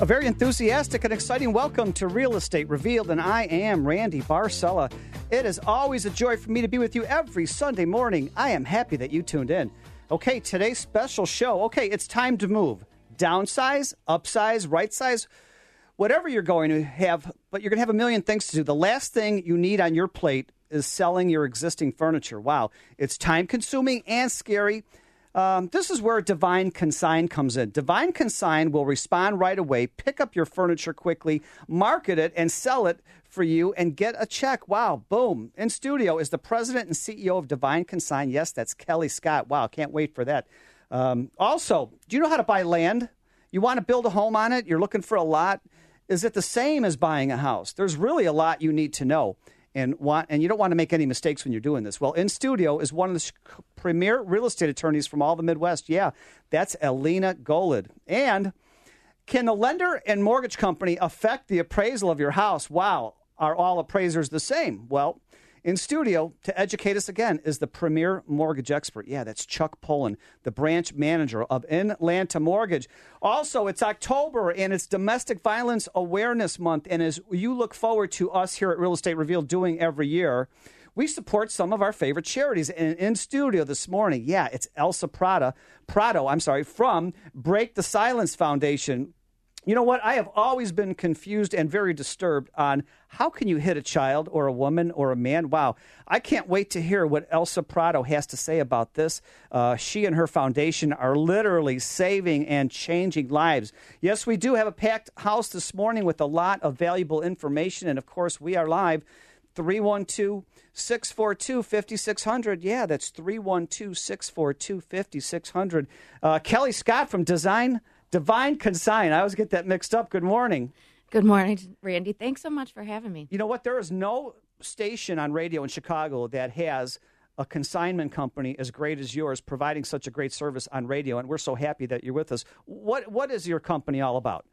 A very enthusiastic and exciting welcome to Real Estate Revealed, and I am Randy Barcella. It is always a joy for me to be with you every Sunday morning. I am happy that you tuned in. Okay, today's special show. Okay, it's time to move. Downsize, upsize, right size, whatever you're going to have, but you're going to have a million things to do. The last thing you need on your plate is selling your existing furniture. Wow, it's time consuming and scary. Um, this is where Divine Consign comes in. Divine Consign will respond right away, pick up your furniture quickly, market it, and sell it for you and get a check. Wow, boom. In studio is the president and CEO of Divine Consign. Yes, that's Kellie Scott. Wow, can't wait for that. Um, also, do you know how to buy land? You want to build a home on it? You're looking for a lot? Is it the same as buying a house? There's really a lot you need to know. And, want, and you don't want to make any mistakes when you're doing this. Well, in studio is one of the premier real estate attorneys from all the Midwest. Yeah, that's Elena Golod. And can the lender and mortgage company affect the appraisal of your house? Wow, are all appraisers the same? Well, in studio to educate us again is the premier mortgage expert. Yeah, that's Chuck Poland, the branch manager of Inlanta Mortgage. Also, it's October and it's Domestic Violence Awareness Month. And as you look forward to us here at Real Estate Revealed doing every year, we support some of our favorite charities. And in studio this morning, yeah, it's Elsa Prada, Prado, I'm sorry, from Break the Silence Foundation. You know what? I have always been confused and very disturbed on how can you hit a child or a woman or a man? Wow. I can't wait to hear what Elsa Prado has to say about this. Uh, she and her foundation are literally saving and changing lives. Yes, we do have a packed house this morning with a lot of valuable information. And of course, we are live 312 642 5600. Yeah, that's 312 642 5600. Uh, Kellie Scott from Design. Divine Consign. I always get that mixed up. Good morning. Good morning, Randy. Thanks so much for having me. You know what? There is no station on radio in Chicago that has a consignment company as great as yours providing such a great service on radio, and we're so happy that you're with us. What What is your company all about?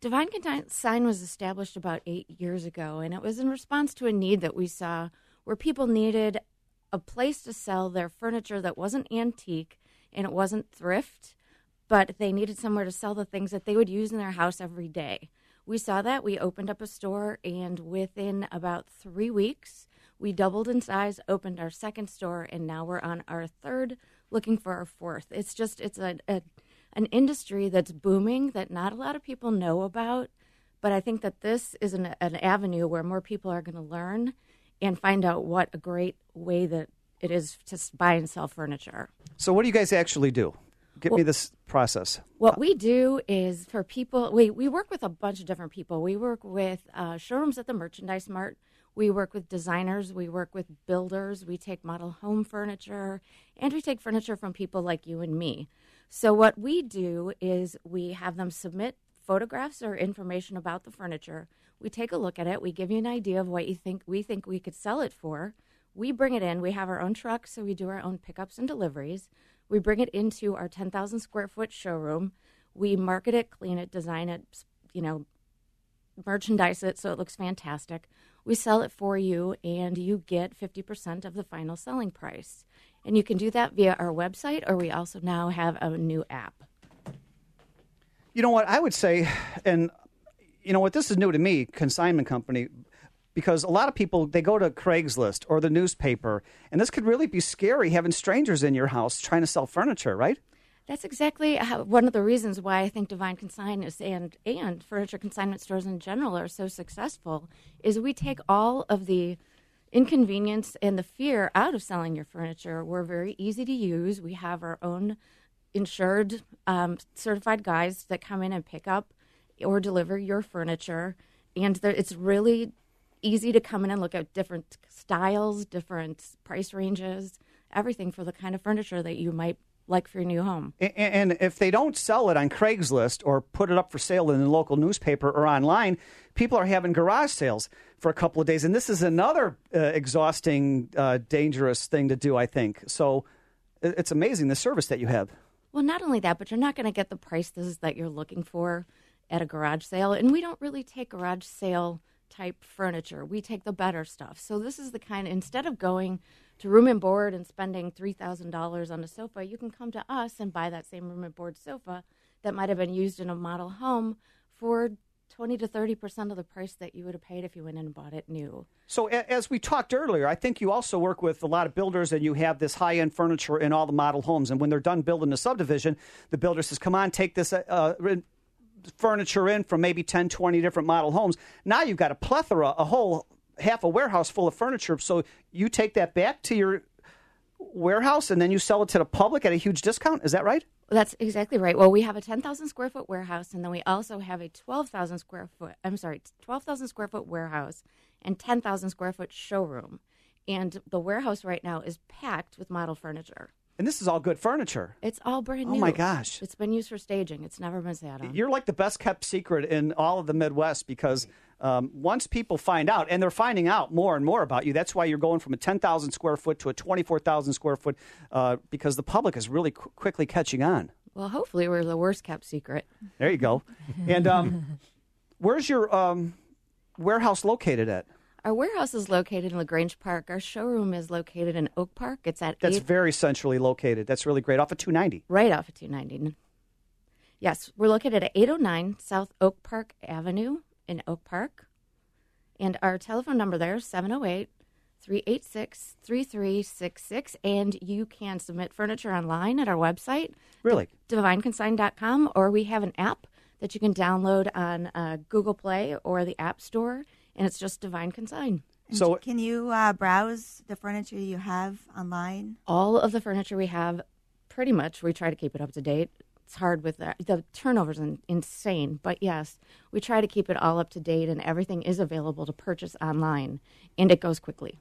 Divine Consign was established about eight years ago, and it was in response to a need that we saw where people needed a place to sell their furniture that wasn't antique and it wasn't thrift but they needed somewhere to sell the things that they would use in their house every day. We saw that. We opened up a store, and within about three weeks, we doubled in size, opened our second store, and now we're on our third, looking for our fourth. It's just, it's a, a an industry that's booming that not a lot of people know about. But I think that this is an, an avenue where more people are going to learn and find out what a great way that it is to buy and sell furniture. So, what do you guys actually do? Give well, me this process. What we do is for people, we, we work with a bunch of different people. We work with uh, showrooms at the Merchandise Mart. We work with designers. We work with builders. We take model home furniture. And we take furniture from people like you and me. So, what we do is we have them submit photographs or information about the furniture. We take a look at it. We give you an idea of what you think we think we could sell it for. We bring it in. We have our own truck, so we do our own pickups and deliveries. We bring it into our 10,000 square foot showroom. We market it, clean it, design it, you know, merchandise it so it looks fantastic. We sell it for you, and you get 50% of the final selling price. And you can do that via our website, or we also now have a new app. You know what? I would say, and you know what? This is new to me, consignment company because a lot of people they go to Craigslist or the newspaper, and this could really be scary having strangers in your house trying to sell furniture, right? That's exactly how, one of the reasons why I think Divine Consign is and and furniture consignment stores in general are so successful. Is we take all of the inconvenience and the fear out of selling your furniture. We're very easy to use. We have our own insured, um, certified guys that come in and pick up or deliver your furniture, and there, it's really easy to come in and look at different styles, different price ranges, everything for the kind of furniture that you might like for your new home. And, and if they don't sell it on Craigslist or put it up for sale in the local newspaper or online, people are having garage sales for a couple of days. And this is another uh, exhausting, uh, dangerous thing to do, I think. So it's amazing the service that you have. Well, not only that, but you're not going to get the prices that you're looking for at a garage sale. And we don't really take garage sale type furniture. We take the better stuff. So this is the kind of, instead of going to room and board and spending $3,000 on a sofa, you can come to us and buy that same room and board sofa that might have been used in a model home for 20 to 30% of the price that you would have paid if you went in and bought it new. So, as we talked earlier, I think you also work with a lot of builders and you have this high end furniture in all the model homes. And when they're done building the subdivision, the builder says, Come on, take this. Uh, furniture in from maybe 10, 20 different model homes. Now you've got a plethora, a whole half a warehouse full of furniture. So you take that back to your warehouse and then you sell it to the public at a huge discount. Is that right? That's exactly right. Well, we have a 10,000 square foot warehouse and then we also have a 12,000 square foot, I'm sorry, 12,000 square foot warehouse and 10,000 square foot showroom. And the warehouse right now is packed with model furniture. And this is all good furniture. It's all brand new. Oh my gosh. It's been used for staging. It's never been sat on. You're like the best kept secret in all of the Midwest because um, once people find out, and they're finding out more and more about you, that's why you're going from a 10,000 square foot to a 24,000 square foot uh, because the public is really qu- quickly catching on. Well, hopefully, we're the worst kept secret. There you go. and um, where's your um, warehouse located at? Our warehouse is located in LaGrange Park. Our showroom is located in Oak Park. It's at That's eight, very centrally located. That's really great. Off of 290. right off of 290. Yes, we're located at 809 South Oak Park Avenue in Oak Park. And our telephone number there is 708 386 3366. And you can submit furniture online at our website, Really? divineconsign.com, or we have an app that you can download on uh, Google Play or the App Store, and it's just Divine Consign. So Can you uh, browse the furniture you have online? All of the furniture we have, pretty much, we try to keep it up to date. It's hard with the, the turnover's in, insane, but yes, we try to keep it all up to date, and everything is available to purchase online, and it goes quickly.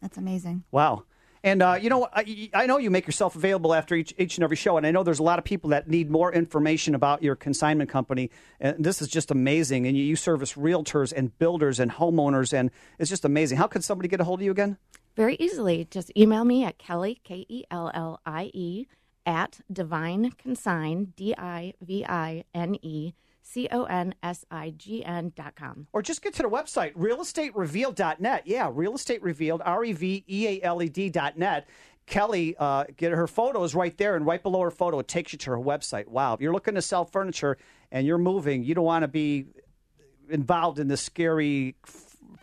That's amazing. Wow. And uh, you know, I, I know you make yourself available after each, each and every show, and I know there's a lot of people that need more information about your consignment company. And this is just amazing. And you, you service realtors and builders and homeowners, and it's just amazing. How could somebody get a hold of you again? Very easily, just email me at Kellie, K E L L I E, at Divine Consign, D I V I N E C O N S I G N dot com. Or just get to the website, realestaterevealed.net. Yeah, realestaterevealed, R E V E A L E D.net. Kellie, uh, get her photos right there, and right below her photo, it takes you to her website. Wow. If you're looking to sell furniture and you're moving, you don't want to be involved in this scary,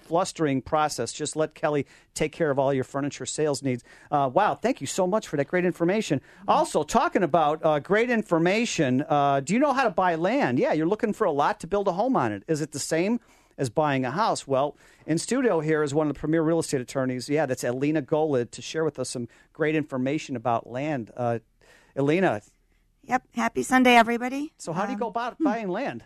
flustering process. Just let Kellie take care of all your furniture sales needs. Uh, wow, thank you so much for that great information. Also, talking about uh, great information, uh, do you know how to buy land? Yeah, you're looking for a lot to build a home on it. Is it the same? As buying a house. Well, in studio here is one of the premier real estate attorneys. Yeah, that's Elena Golod to share with us some great information about land. Uh, Elena, Yep. Happy Sunday, everybody. so how do you Um, go about buying land?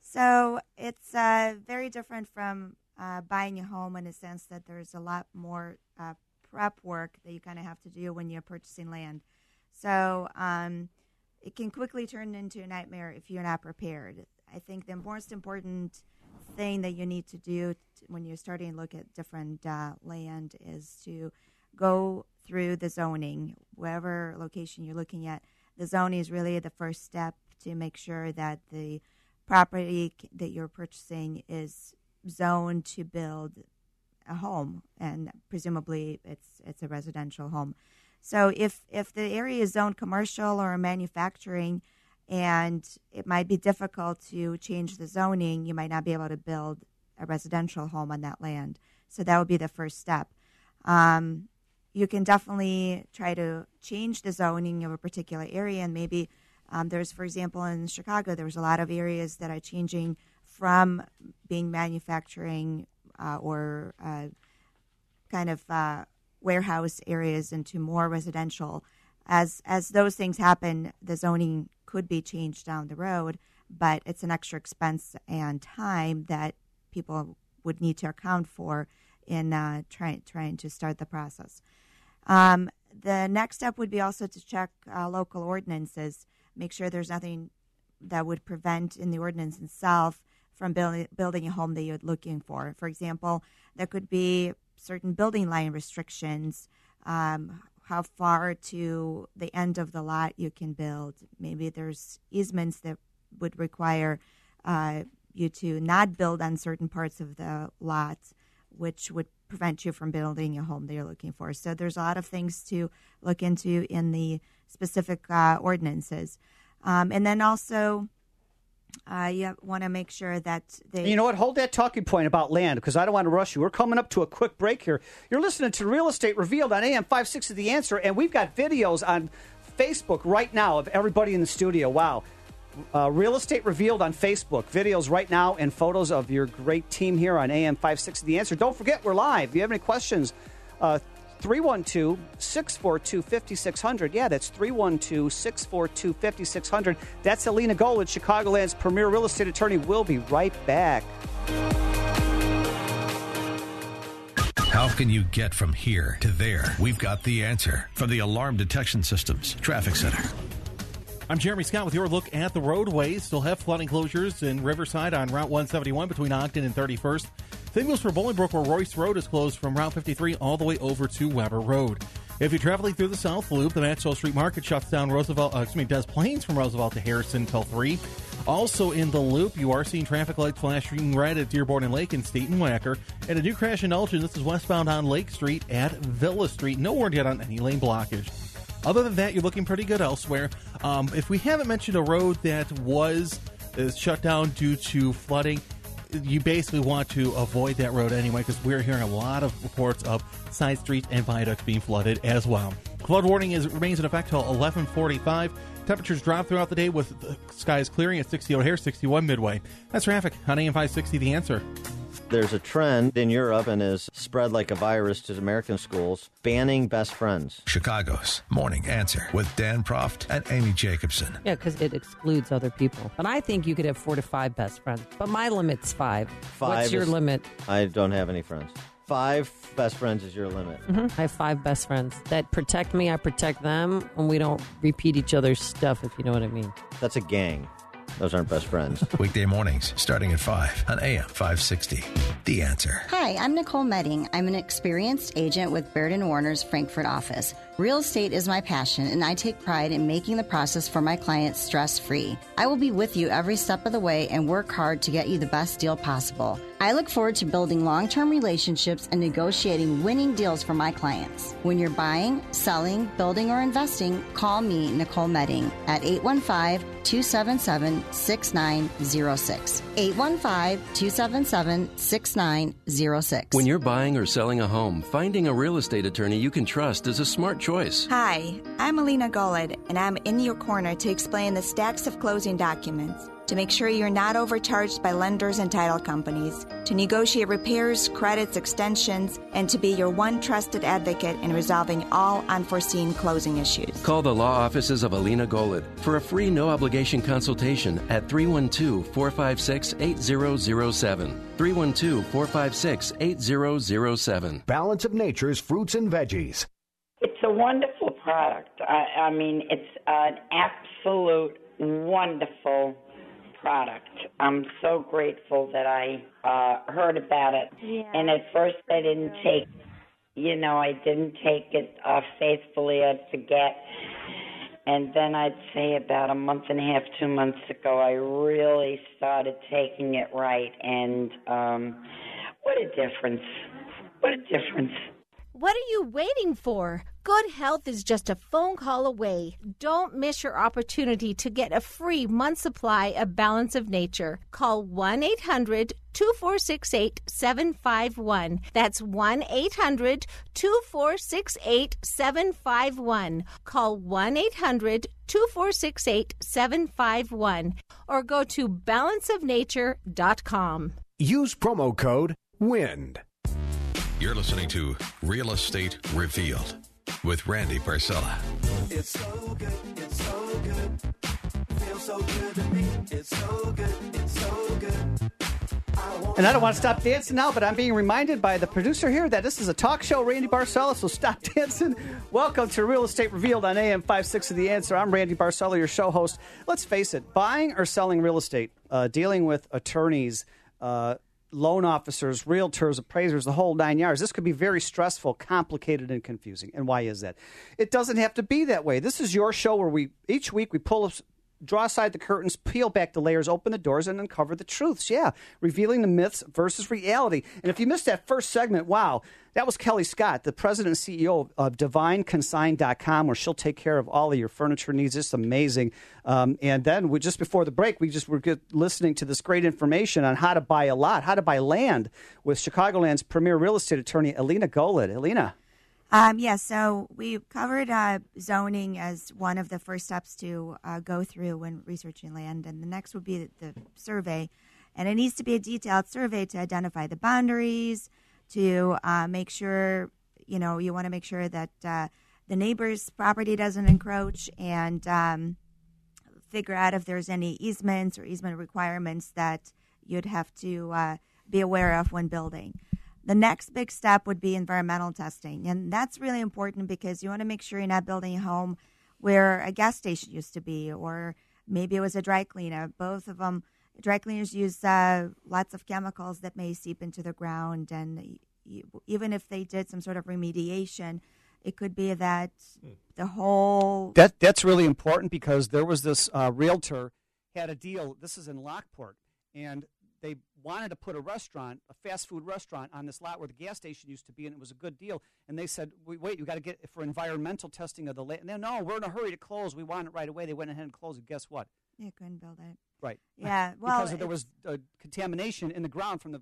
So it's uh, very different from uh, buying a home in a sense that there's a lot more uh, prep work that you kind of have to do when you're purchasing land. So um, it can quickly turn into a nightmare if you're not prepared. I think the most important thing that you need to do t- when you're starting to look at different uh, land is to go through the zoning, wherever location you're looking at. The zoning is really the first step to make sure that the property c- that you're purchasing is zoned to build a home, and presumably it's it's a residential home. So if if the area is zoned commercial or manufacturing, and it might be difficult to change the zoning, you might not be able to build a residential home on that land. So that would be the first step. Um, you can definitely try to change the zoning of a particular area, and maybe um, there's, for example, in Chicago, there was a lot of areas that are changing from being manufacturing uh, or uh, kind of uh, warehouse areas into more residential. As as those things happen, the zoning could be changed down the road, but it's an extra expense and time that people would need to account for in uh, trying trying to start the process. Um, the next step would be also to check uh, local ordinances, make sure there's nothing that would prevent in the ordinance itself from building building a home that you're looking for. For example, there could be certain building line restrictions, um, how far to the end of the lot you can build. Maybe there's easements that would require uh, you to not build on certain parts of the lot, which would prevent you from building a home that you're looking for. So there's a lot of things to look into in the specific uh, ordinances. Um, and then also, uh, you want to make sure that they. You know what? Hold that talking point about land because I don't want to rush you. We're coming up to a quick break here. You're listening to Real Estate Revealed on AM 560 The Answer, and we've got videos on Facebook right now of everybody in the studio. Wow. Uh, Real Estate Revealed on Facebook. Videos right now and photos of your great team here on AM 560 The Answer. Don't forget, we're live. If you have any questions, uh, 312 642 5600. Yeah, that's 312 642 5600. That's Alina Golod, Chicagoland's premier real estate attorney. We'll be right back. How can you get from here to there? We've got the answer from the Alarm Detection Systems Traffic Center. I'm Jeremy Scott with your look at the roadways. Still have flooding closures in Riverside on Route 171 between Ogden and 31st. Same goes for Bolingbrook, where Royce Road is closed from Route 53 all the way over to Weber Road. If you're traveling through the South Loop, the Maxwell Street Market shuts down Roosevelt, uh, excuse me, Des Plaines from Roosevelt to Harrison until 3. Also in the loop, you are seeing traffic lights flashing red at Dearborn and Lake and State and Wacker. And a new crash in Elgin. This is westbound on Lake Street at Villa Street. No word yet on any lane blockage. Other than that, you're looking pretty good elsewhere. Um, if we haven't mentioned a road that was uh, shut down due to flooding, you basically want to avoid that road anyway because we're hearing a lot of reports of side streets and viaducts being flooded as well. Flood warning is remains in effect till 11:45. Temperatures drop throughout the day with the skies clearing at 60 O'Hare, 61 Midway. That's traffic on AM 560. The answer. There's a trend in Europe and is spread like a virus to American schools banning best friends. Chicago's Morning Answer with Dan Proft and Amy Jacobson. Yeah, because it excludes other people. But I think you could have four to five best friends. But my limit's five. Five What's your is- limit? I don't have any friends. Five best friends is your limit. Mm-hmm. I have five best friends that protect me. I protect them, and we don't repeat each other's stuff. If you know what I mean. That's a gang. Those aren't best friends. Weekday mornings starting at 5 on AM 560. The Answer. Hi, I'm Nicole Medding. I'm an experienced agent with Baird and Warner's Frankfort office. Real estate is my passion, and I take pride in making the process for my clients stress free. I will be with you every step of the way and work hard to get you the best deal possible. I look forward to building long term relationships and negotiating winning deals for my clients. When you're buying, selling, building, or investing, call me, Nicole Medding, at 815 277 6906. 815 277 6906. When you're buying or selling a home, finding a real estate attorney you can trust is a smart choice. Hi, I'm Alina Golod, and I'm in your corner to explain the stacks of closing documents, to make sure you're not overcharged by lenders and title companies, to negotiate repairs, credits, extensions, and to be your one trusted advocate in resolving all unforeseen closing issues. Call the law offices of Alina Golod for a free no obligation consultation at 312 456 8007. 312 456 8007. Balance of Nature's fruits and veggies. It's a wonderful product. I, I mean, it's an absolute wonderful product. I'm so grateful that I uh, heard about it. And at first, I didn't take, you know, I didn't take it uh, faithfully. I'd forget. And then I'd say about a month and a half, two months ago, I really started taking it right. And um, what a difference! What a difference! What are you waiting for? Good health is just a phone call away. Don't miss your opportunity to get a free month supply of Balance of Nature. Call 1 800 2468 751. That's 1 800 2468 751. Call 1 800 2468 751 or go to balanceofnature.com. Use promo code WIND. You're listening to Real Estate Revealed with Randy Barcella. It's so good, it's so good. Feels so good to me. It's so good, it's so good. And I don't want to stop dancing now, but I'm being reminded by the producer here that this is a talk show, Randy Barcella, so stop dancing. Welcome to Real Estate Revealed on AM 56 of The Answer. I'm Randy Barcella, your show host. Let's face it, buying or selling real estate, uh, dealing with attorneys, uh, loan officers, realtors, appraisers, the whole nine yards. This could be very stressful, complicated, and confusing. And why is that? It doesn't have to be that way. This is your show where we each week we pull up draw aside the curtains, peel back the layers, open the doors, and uncover the truths. Yeah, revealing the myths versus reality. And if you missed that first segment, wow, that was Kellie Scott, the president and CEO of DivineConsign.com, where she'll take care of all of your furniture needs. It's amazing. Um, and then we, just before the break, we just were listening to this great information on how to buy a lot, how to buy land with Chicagoland's premier real estate attorney, Alina Golod. Alina. Um, yeah, so we covered uh, zoning as one of the first steps to uh, go through when researching land, and the next would be the, the survey. And it needs to be a detailed survey to identify the boundaries, to uh, make sure, you know, you want to make sure that uh, the neighbor's property doesn't encroach and um, figure out if there's any easements or easement requirements that you'd have to uh, be aware of when building. The next big step would be environmental testing. And that's really important because you want to make sure you're not building a home where a gas station used to be, or maybe it was a dry cleaner. Both of them, dry cleaners use uh, lots of chemicals that may seep into the ground. And you, even if they did some sort of remediation, it could be that the whole. That That's really important because there was this uh, realtor had a deal. This is in Lockport. And they wanted to put a restaurant, a fast food restaurant, on this lot where the gas station used to be, and it was a good deal. And they said, "Wait, wait you got to get it for environmental testing of the land." No, no, we're in a hurry to close. We want it right away. They went ahead and closed it. Guess what? You couldn't build it. Right. Yeah. Well, because there was uh, contamination in the ground from the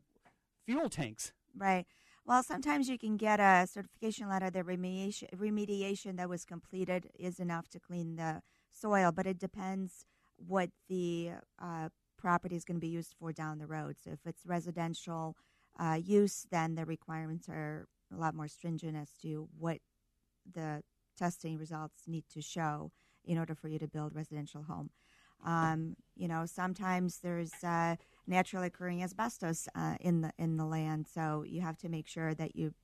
fuel tanks. Right. Well, sometimes you can get a certification letter that remediation, remediation that was completed is enough to clean the soil, but it depends what the uh, property is going to be used for down the road. So if it's residential uh, use, then the requirements are a lot more stringent as to what the testing results need to show in order for you to build residential home. Um, you know, sometimes there's uh, naturally occurring asbestos uh, in the in the land, so you have to make sure that you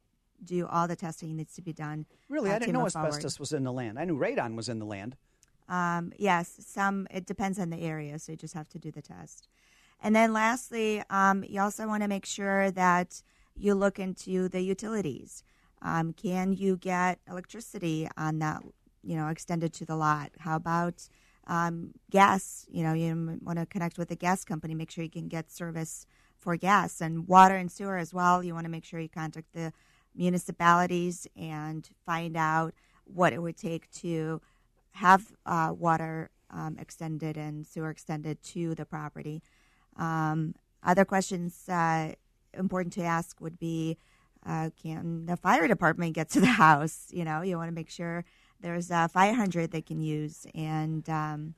do all the testing needs to be done. Really, uh, I didn't know move forward. asbestos was in the land. I knew radon was in the land. Um, yes, some it depends on the area, so you just have to do the test. And then lastly, um, you also want to make sure that you look into the utilities. Um, can you get electricity on that, you know, extended to the lot? How about um, gas? You know, you want to connect with a gas company, make sure you can get service for gas and water and sewer as well. You want to make sure you contact the municipalities and find out what it would take to have uh, water um, extended and sewer extended to the property. Um, other questions uh, important to ask would be uh, can the fire department get to the house? You know, you want to make sure there's a fire hydrant they can use and um,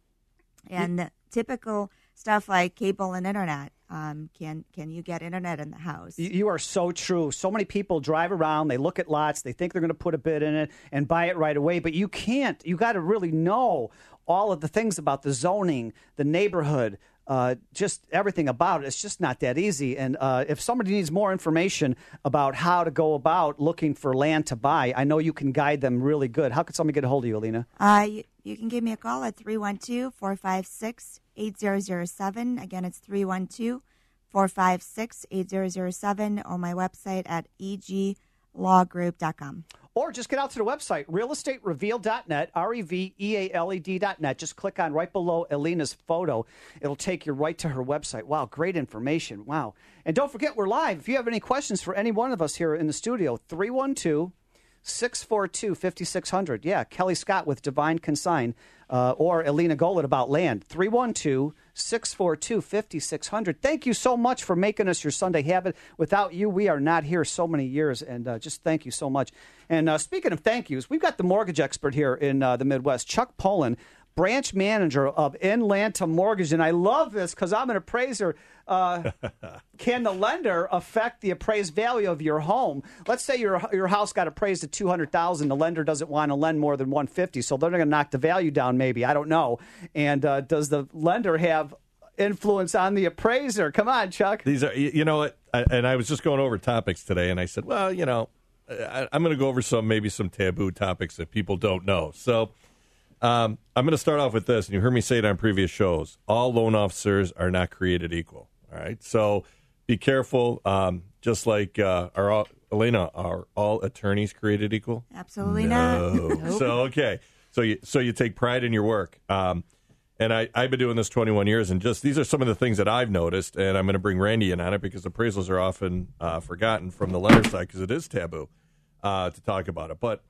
and typical stuff like cable and internet. Um, can can you get internet in the house? You- are so true. So many people drive around, they look at lots, they think they're going to put a bid in it and buy it right away, but you can't. You got to really know all of the things about the zoning, the neighborhood, uh, just everything about it. It's just not that easy. And uh, if somebody needs more information about how to go about looking for land to buy, I know you can guide them really good. How could somebody get a hold of you, Alina? Uh, you, you can give me a call at 312 456 8007. Again, it's 312 456 8007 or my website at eglawgroup.com. Or just get out to the website, realestatereveal.net, R E V E A L E D.net. Just click on right below Elena's photo. It'll take you right to her website. Wow, great information. Wow. And don't forget, we're live. If you have any questions for any one of us here in the studio, 312 642 5600. Yeah, Kellie Scott with Divine Consign uh, or Alina Golod about land. 312 642 5600. Thank you so much for making us your Sunday habit. Without you, we are not here so many years, and uh, just thank you so much. And uh, speaking of thank yous, we've got the mortgage expert here in uh, the Midwest, Chuck Poland. Branch manager of Inlanta Mortgage, and I love this because I'm an appraiser. Uh, can the lender affect the appraised value of your home? Let's say your your house got appraised at two hundred thousand. The lender doesn't want to lend more than one fifty, so they're going to knock the value down. Maybe I don't know. And uh, does the lender have influence on the appraiser. Come on, Chuck. These are, you know, and I was just going over topics today, and I said, well, you know, I'm going to go over some maybe some taboo topics that people don't know. So um, I'm going to start off with this, and you heard me say it on previous shows. All loan officers are not created equal. All right, so be careful. Um, just like uh, are all, Elena, are all attorneys created equal? Absolutely No. not. Nope. So okay, so you so you take pride in your work. Um, and I, I've been doing this 21 years, and just these are some of the things that I've noticed, and I'm going to bring Randy in on it because appraisals are often uh, forgotten from the lender side because it is taboo uh, to talk about it. But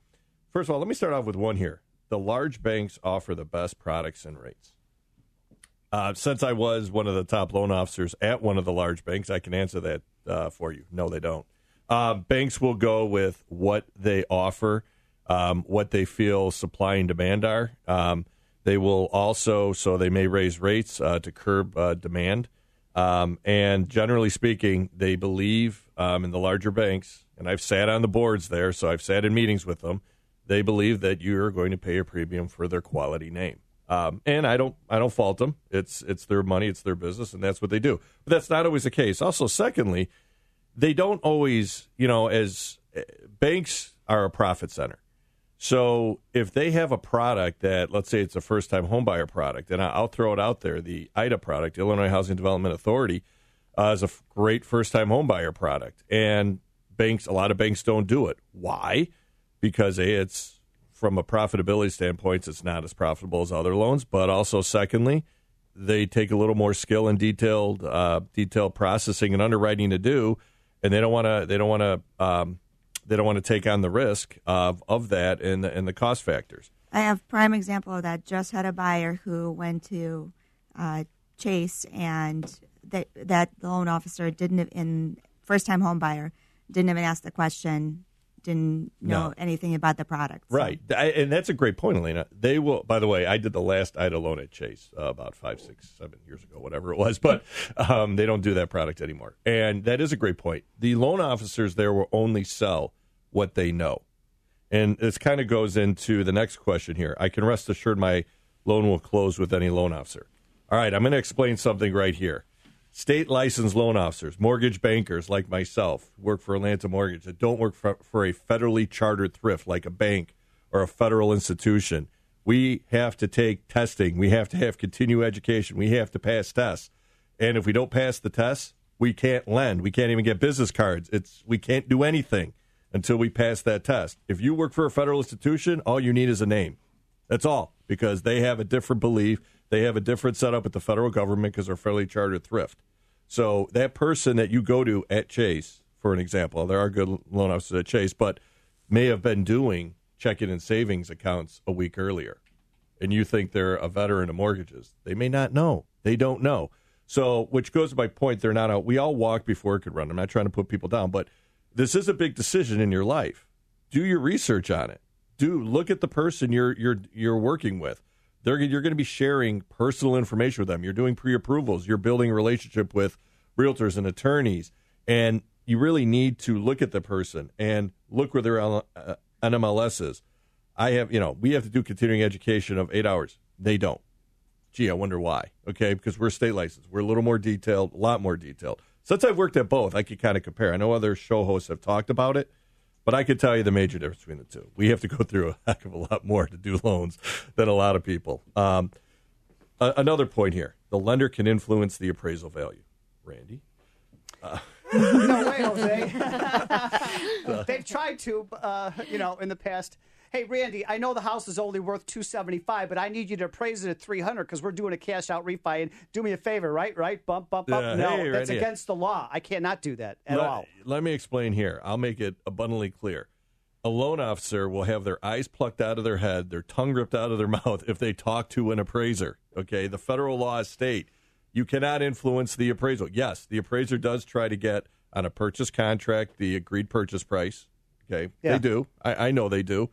first of all, let me start off with one here. The large banks offer the best products and rates. Uh, since I was one of the top loan officers at one of the large banks, I can answer that uh, for you. No, they don't. Uh, banks will go with what they offer, um, what they feel supply and demand are. Um, they will also, so they may raise rates uh, to curb uh, demand. Um, and generally speaking, they believe um, in the larger banks, and I've sat on the boards there, so I've sat in meetings with them. They believe that you're going to pay a premium for their quality name. Um, and I don't, I don't fault them. It's, it's their money, it's their business, and that's what they do. But that's not always the case. Also, secondly, they don't always, you know, as eh, banks are a profit center. So if they have a product that, let's say it's a first time homebuyer product, and I'll throw it out there, the IHDA product, Illinois Housing Development Authority, uh, is a f- great first time homebuyer product. And banks, a lot of banks don't do it. Why? Because A, it's from a profitability standpoint, it's not as profitable as other loans. But also, secondly, they take a little more skill and detailed uh, detailed processing and underwriting to do, and they don't want to they don't want to um, they don't want to take on the risk of of that and the, and the cost factors. I have prime example of that. Just had a buyer who went to uh, Chase, and that that loan officer didn't in first time home buyer didn't even ask the question, didn't know No. anything about the product. Right, I, and that's a great point, Elena. They will. By the way, I did the last IHDA loan at Chase uh, about five, six, seven years ago, whatever it was. But um, they don't do that product anymore, and that is a great point. The loan officers there will only sell what they know, and this kind of goes into the next question here. I can rest assured my loan will close with any loan officer. All right, I'm going to explain something right here. State licensed loan officers, mortgage bankers like myself, work for Inlanta Mortgage that don't work for, for a federally chartered thrift like a bank or a federal institution. We have to take testing. We have to have continued education. We have to pass tests. And if we don't pass the tests, we can't lend. We can't even get business cards. It's we can't do anything until we pass that test. If you work for a federal institution, all you need is a name. That's all because they have a different belief. They have a different setup with the federal government because they're fairly chartered thrift. So that person that you go to at Chase, for an example, there are good loan officers at Chase, but may have been doing checking and savings accounts a week earlier. And you think they're a veteran of mortgages. They may not know. They don't know. So, which goes to my point, they're not out. We all walk before it could run. I'm not trying to put people down, but this is a big decision in your life. Do your research on it. Do look at the person you're you're you're working with. They're you're going to be sharing personal information with them. You're doing pre-approvals. You're building a relationship with realtors and attorneys, and you really need to look at the person and look where their uh, NMLS is. I have, you know, we have to do continuing education of eight hours. They don't. Gee, I wonder why. Okay, because we're state licensed. We're a little more detailed, a lot more detailed. Since I've worked at both, I could kind of compare. I know other show hosts have talked about it, but I could tell you the major difference between the two. We have to go through a heck of a lot more to do loans than a lot of people. Um, a- another point here the lender can influence the appraisal value. Randy? Uh, no way, Jose. They've tried to, uh, you know, in the past. Hey, Randy, I know the house is only worth two seventy five, but I need you to appraise it at three hundred because we're doing a cash out refi. And do me a favor, right? Right? Bump, bump, bump. Yeah, no, hey, that's against the law. I cannot do that at let, all. Let me explain here. I'll make it abundantly clear. A loan officer will have their eyes plucked out of their head, their tongue ripped out of their mouth if they talk to an appraiser. Okay, the federal laws state you cannot influence the appraisal. Yes, the appraiser does try to get on a purchase contract the agreed purchase price. Okay, Yeah. they do. I, I know they do,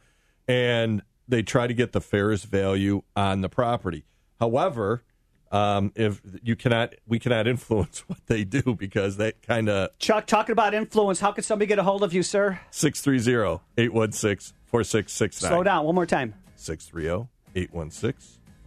and they try to get the fairest value on the property. However, um, if you cannot, we cannot influence what they do because that kind of Chuck, talking about influence, how can somebody get a hold of you, sir? 630 816 4669. Slow down. One more time. 630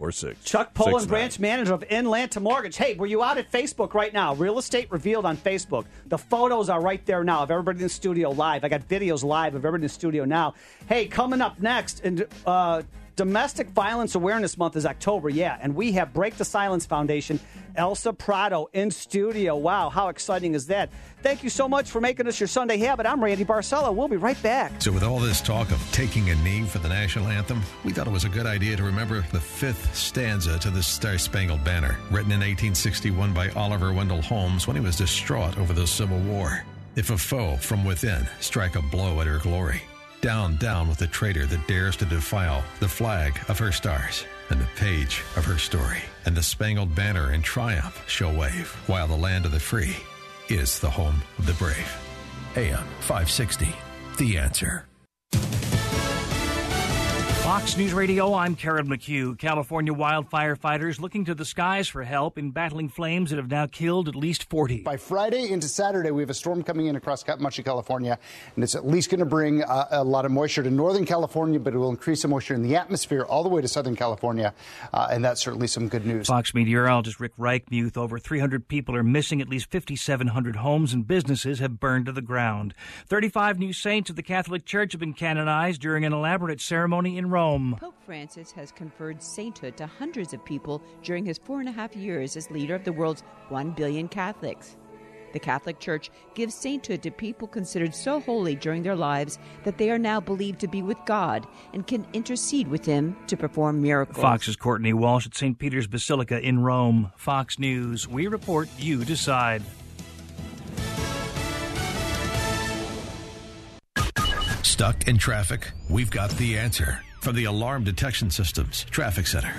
816 846 Chuck Poland, branch manager of Inlanta Mortgage. Hey, were you out at Facebook right now? Real Estate Revealed on Facebook. The photos are right there now of everybody in the studio live. I got videos live of everybody in the studio now. Hey, coming up next, and uh, Domestic Violence Awareness Month is October, yeah, and we have Break the Silence Foundation, Elsa Prado in studio. Wow, how exciting is that? Thank you so much for making us your Sunday habit. I'm Randy Barcella. We'll be right back. So, with all this talk of taking a knee for the national anthem, we thought it was a good idea to remember the fifth stanza to the Star Spangled Banner, written in 1861 by Oliver Wendell Holmes when he was distraught over the Civil War. If a foe from within strike a blow at her glory, down, down with the traitor that dares to defile the flag of her stars and the page of her story. And the spangled banner in triumph shall wave, while the land of the free is the home of the brave. AM 560, The Answer. Fox News Radio, I'm Karen McHugh. California wildfire fighters looking to the skies for help in battling flames that have now killed at least 40. By Friday into Saturday, we have a storm coming in across much of California, and it's at least going to bring uh, a lot of moisture to Northern California, but it will increase the moisture in the atmosphere all the way to Southern California, uh, and that's certainly some good news. Fox meteorologist Rick Reichmuth, over 300 people are missing. At least 5,700 homes and businesses have burned to the ground. 35 new saints of the Catholic Church have been canonized during an elaborate ceremony in Rome. Pope Francis has conferred sainthood to hundreds of people during his four and a half years as leader of the world's one billion Catholics. The Catholic Church gives sainthood to people considered so holy during their lives that they are now believed to be with God and can intercede with Him to perform miracles. Fox's Courtney Walsh at St. Peter's Basilica in Rome. Fox News. We report, you decide. Stuck in traffic? We've got the answer from the Alarm Detection Systems Traffic Center.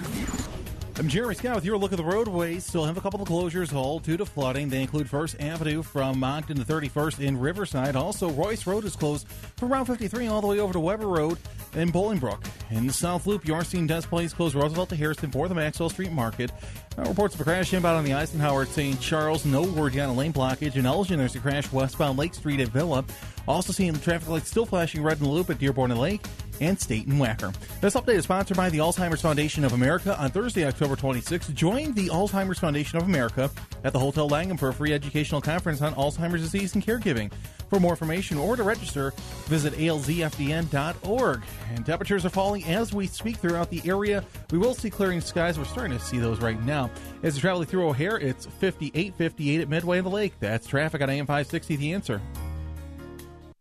I'm Jeremy Scott with your look at the roadways. Still have a couple of closures all due to flooding. They include First Avenue from Moncton to 31st in Riverside. Also, Royce Road is closed from Route 53 all the way over to Weber Road in Bolingbrook. In the South Loop, Yorstein Des Plaines closed Roosevelt to Harrison for the Maxwell Street Market. Reports of a crash inbound on the Eisenhower at St. Charles. No word yet on a lane blockage. In Elgin, there's a crash westbound Lake Street at Villa. Also seeing traffic lights still flashing red in the loop at Dearborn and Lake and State and Wacker. This update is sponsored by the Alzheimer's Foundation of America. On Thursday, October 26th, join the Alzheimer's Foundation of America at the Hotel Langham for a free educational conference on Alzheimer's disease and caregiving. For more information or to register, visit alzfdn.org. And temperatures are falling as we speak throughout the area. We will see clearing skies. We're starting to see those right now. As you're traveling through O'Hare, it's 58 58 at Midway of the Lake. That's traffic on AM 560. The answer.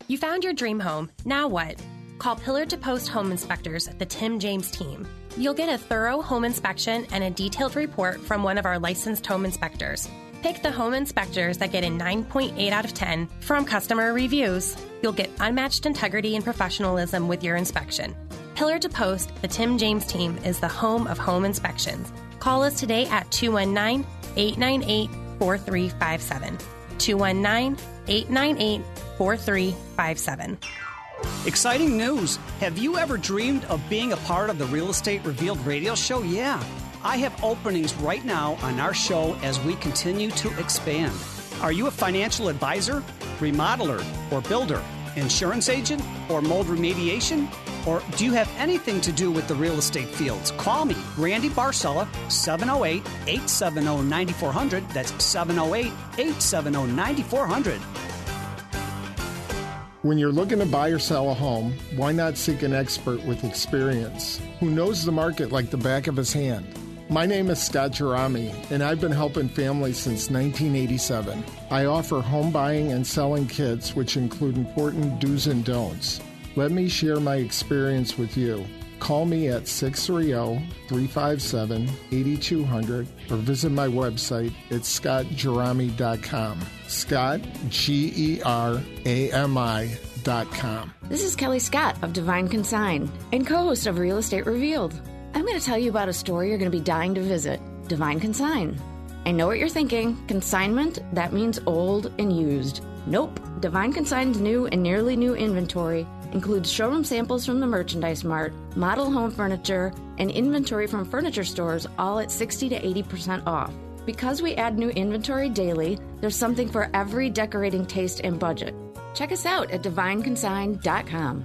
You found your dream home. Now what? Call Pillar to Post Home Inspectors, the Tim James team. You'll get a thorough home inspection and a detailed report from one of our licensed home inspectors. Pick the home inspectors that get a 9.8 out of 10 from customer reviews. You'll get unmatched integrity and professionalism with your inspection. Pillar to Post, the Tim James team is the home of home inspections. Call us today at 219 898 4357. 219 898 4357. Exciting news! Have you ever dreamed of being a part of the Real Estate Revealed radio show? Yeah. I have openings right now on our show as we continue to expand. Are you a financial advisor, remodeler, or builder, insurance agent, or mold remediation? Or do you have anything to do with the real estate fields? Call me, Randy Barcella, 708 870 9400. That's 708 870 9400. When you're looking to buy or sell a home, why not seek an expert with experience who knows the market like the back of his hand? My name is Scott Gerami, and I've been helping families since 1987. I offer home buying and selling kits, which include important do's and don'ts. Let me share my experience with you. Call me at 630 357 8200 or visit my website at scottgerami.com. Scott, G E R A M I. This is Kellie Scott of Divine Consign and co host of Real Estate Revealed. I'm going to tell you about a store you're going to be dying to visit Divine Consign. I know what you're thinking consignment, that means old and used. Nope. Divine Consign's new and nearly new inventory includes showroom samples from the Merchandise Mart, model home furniture, and inventory from furniture stores, all at 60 to 80% off. Because we add new inventory daily, there's something for every decorating taste and budget. Check us out at divineconsign.com.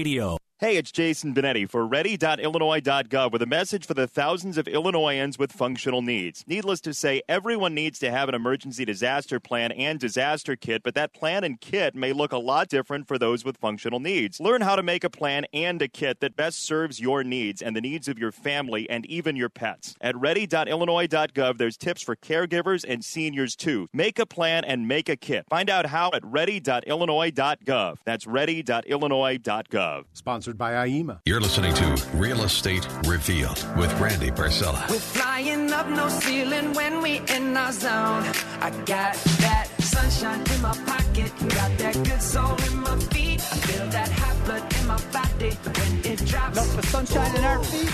Radio. Hey, it's Jason Benetti for ready.illinois.gov with a message for the thousands of Illinoisans with functional needs. Needless to say, everyone needs to have an emergency disaster plan and disaster kit, but that plan and kit may look a lot different for those with functional needs. Learn how to make a plan and a kit that best serves your needs and the needs of your family and even your pets. At ready.illinois.gov, there's tips for caregivers and seniors too. Make a plan and make a kit. Find out how at ready.illinois.gov. That's ready.illinois.gov. Sponsored by IEMA. You're listening to Real Estate Revealed with Randy Barcella. We're flying up no ceiling when we in our zone. I got that sunshine in my pocket, got that good soul in my feet. I feel that hot blood in my body when it drops. Enough with sunshine in our feet.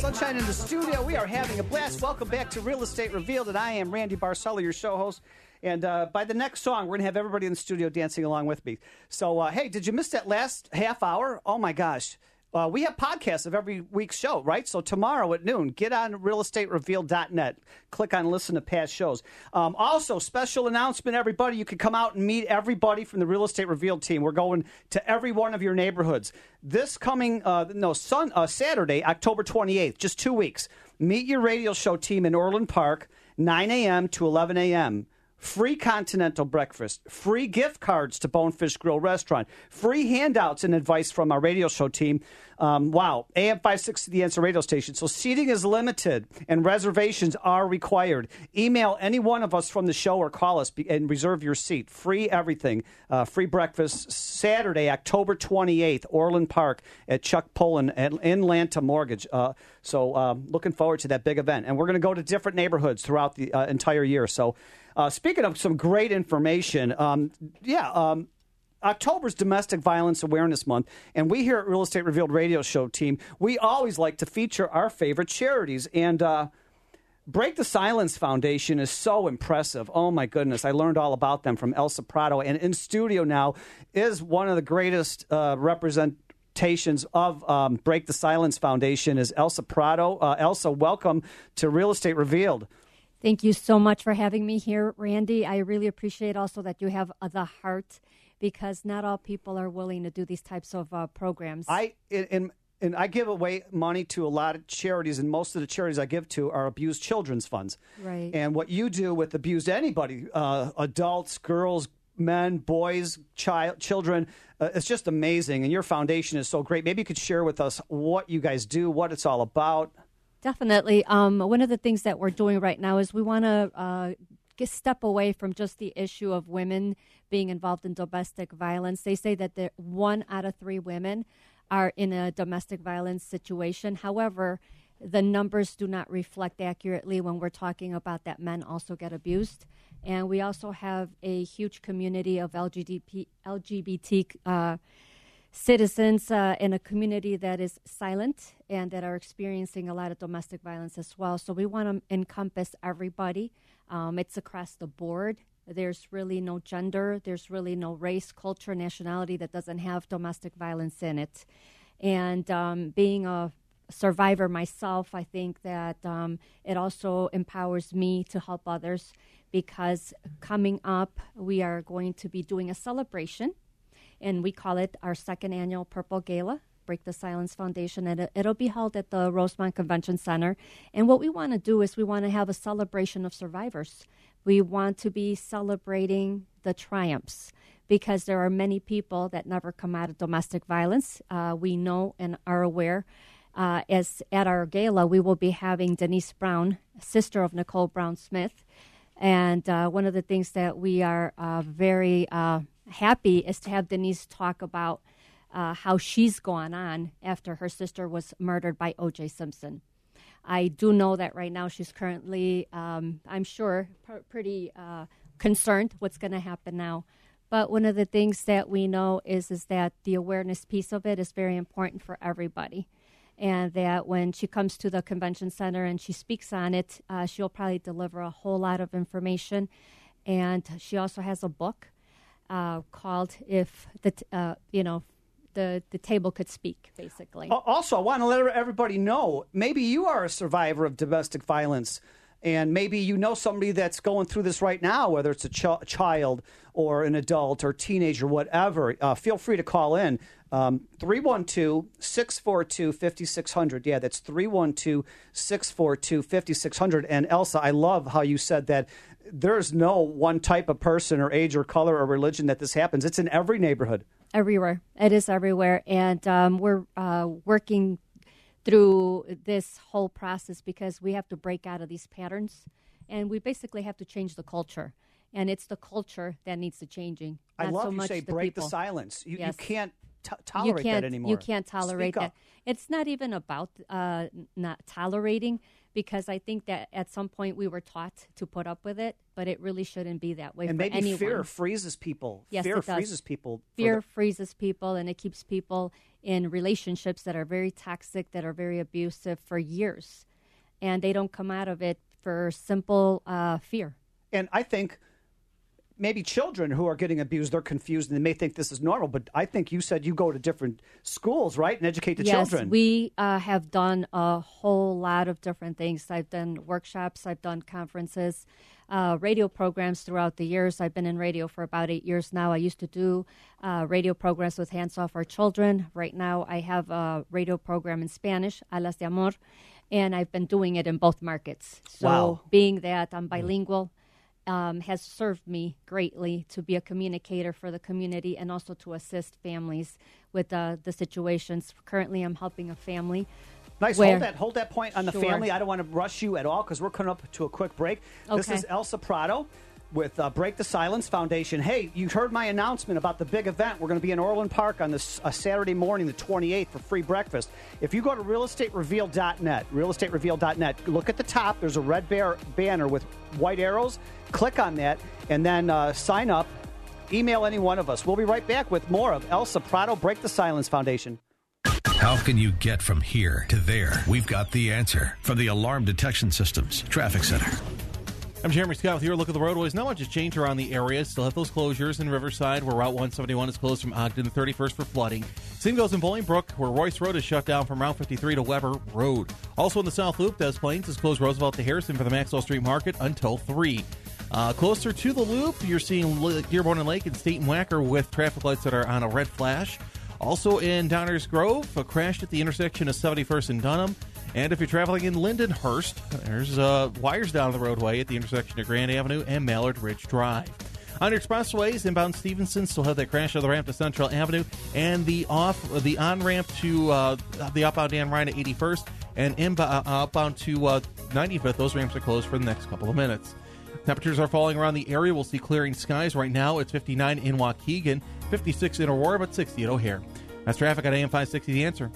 Sunshine in the studio. We are having a blast. Welcome back to Real Estate Revealed, and I am Randy Barcella, your show host. And uh, by the next song, we're going to have everybody in the studio dancing along with me. So, uh, hey, did you miss that last half hour? Oh, my gosh. Uh, we have podcasts of every week's show, right? So tomorrow at noon, get on realestaterevealed.net. Click on listen to past shows. Um, also, special announcement, everybody. You can come out and meet everybody from the Real Estate Revealed team. We're going to every one of your neighborhoods. This coming, uh, no, sun, uh, Saturday, October 28th, just two weeks. Meet your radio show team in Orland Park, 9 a.m. to 11 a.m free continental breakfast, free gift cards to Bonefish Grill Restaurant, free handouts and advice from our radio show team. Um, wow, AM 560, the answer radio station. So seating is limited and reservations are required. Email any one of us from the show or call us and reserve your seat. Free everything. Uh, free breakfast Saturday, October 28th, Orland Park at Chuck Pullen at Inlanta Mortgage. Uh, so um, looking forward to that big event. And we're going to go to different neighborhoods throughout the uh, entire year. So uh, speaking of some great information, um, yeah, um, October's Domestic Violence Awareness Month, and we here at Real Estate Revealed Radio Show team, we always like to feature our favorite charities. And uh, Break the Silence Foundation is so impressive. Oh my goodness, I learned all about them from Elsa Prado, and in studio now is one of the greatest uh, representations of um, Break the Silence Foundation is Elsa Prado. Uh, Elsa, welcome to Real Estate Revealed. Thank you so much for having me here, Randy. I really appreciate also that you have uh, the heart because not all people are willing to do these types of uh, programs. I and and I give away money to a lot of charities, and most of the charities I give to are abused children's funds. Right. And what you do with abused anybody, uh, adults, girls, men, boys, child, children, uh, it's just amazing. And your foundation is so great. Maybe you could share with us what you guys do, what it's all about. Definitely. Um, one of the things that we're doing right now is we want to uh, step away from just the issue of women being involved in domestic violence. They say that one out of three women are in a domestic violence situation. However, the numbers do not reflect accurately when we're talking about that men also get abused. And we also have a huge community of LGBT, LGBT uh, citizens uh, in a community that is silent and that are experiencing a lot of domestic violence as well. So we want to encompass everybody. Um, it's across the board. There's really no gender, there's really no race, culture, nationality that doesn't have domestic violence in it. And um, being a survivor myself, I think that um, it also empowers me to help others because coming up, we are going to be doing a celebration and we call it our second annual Purple Gala. Break the Silence Foundation, and it'll be held at the Rosemont Convention Center. And what we want to do is we want to have a celebration of survivors. We want to be celebrating the triumphs because there are many people that never come out of domestic violence. Uh, we know and are aware. Uh, as at our gala, we will be having Denise Brown, sister of Nicole Brown Smith, and uh, one of the things that we are uh, very uh, happy is to have Denise talk about uh, how she's gone on after her sister was murdered by O.J. Simpson. I do know that right now she's currently, um, I'm sure, pr- pretty uh, concerned what's going to happen now. But one of the things that we know is is that the awareness piece of it is very important for everybody, and that when she comes to the convention center and she speaks on it, uh, she'll probably deliver a whole lot of information. And she also has a book uh, called "If the t- uh, you know the the table could speak," basically. Also, I want to let everybody know maybe you are a survivor of domestic violence. And maybe you know somebody that's going through this right now, whether it's a ch- child or an adult or teenager, whatever. Uh, feel free to call in. Um, 312 642 5600. Yeah, that's 312 642 5600. And Elsa, I love how you said that there's no one type of person or age or color or religion that this happens. It's in every neighborhood. everywhere. It is everywhere, and um, we're uh, working through this whole process because we have to break out of these patterns, and we basically have to change the culture. And it's the culture that needs the changing. I love so you much say the break people. the silence. You, you can't t- you tolerate can't, that anymore. You can't tolerate Speak that. up. It's not even about uh, not tolerating because I think that at some point we were taught to put up with it, but it really shouldn't be that way And for maybe anyone. fear freezes people. Yes, fear it does. freezes people. Fear the- freezes people, and it keeps people in relationships that are very toxic, that are very abusive for years, and they don't come out of it for simple uh, fear. And I think maybe children who are getting abused, they're confused and they may think this is normal. But I think you said you go to different schools, right, and educate the yes, children. we uh, have done a whole lot of different things. I've done workshops, I've done conferences, uh, radio programs throughout the years. I've been in radio for about eight years now. I used to do uh, radio programs with Hands Off Our Children. Right now, I have a radio program in Spanish, Alas de Amor, and I've been doing it in both markets. So, Wow. being that I'm bilingual, um, has served me greatly to be a communicator for the community and also to assist families with uh, the situations. Currently, I'm helping a family. Nice. where- Hold that. Hold that point on the family. I don't want to rush you at all because we're coming up to a quick break. This is Elsa Prado with uh, Break the Silence Foundation. Hey, you heard my announcement about the big event. We're going to be in Orland Park on this uh, Saturday morning, the 28th, for free breakfast. If you go to realestatereveal.net, realestatereveal.net, look at the top. There's a red bear banner with white arrows. Click on that and then uh, sign up. Email any one of us. We'll be right back with more of Elsa Prado Break the Silence Foundation. How can you get from here to there? We've got the answer from the Alarm Detection Systems Traffic Center. I'm Jeremy Scott with your look at the roadways. Not much has changed around the area. Still have those closures in Riverside, where Route 171 is closed from Ogden to 31st for flooding. Same goes in Bolingbrook, where Royce Road is shut down from Route 53 to Weber Road. Also in the South Loop, Des Plaines is closed Roosevelt to Harrison for the Maxwell Street Market until 3. Uh, closer to the loop, you're seeing Dearborn and Lake and State and Wacker with traffic lights that are on a red flash. Also in Downers Grove, a crash at the intersection of 71st and Dunham. And if you're traveling in Lindenhurst, there's uh, wires down the roadway at the intersection of Grand Avenue and Mallard Ridge Drive. On your expressways, inbound Stevenson still have that crash on the ramp to Central Avenue, and the off the on ramp to uh, the outbound Dan Ryan at 81st, and inbound uh, outbound to uh, 95th. Those ramps are closed for the next couple of minutes. Temperatures are falling around the area. We'll see clearing skies. Right now, it's 59 in Waukegan, 56 in Aurora, but 60 at O'Hare. That's traffic at AM 560. The answer.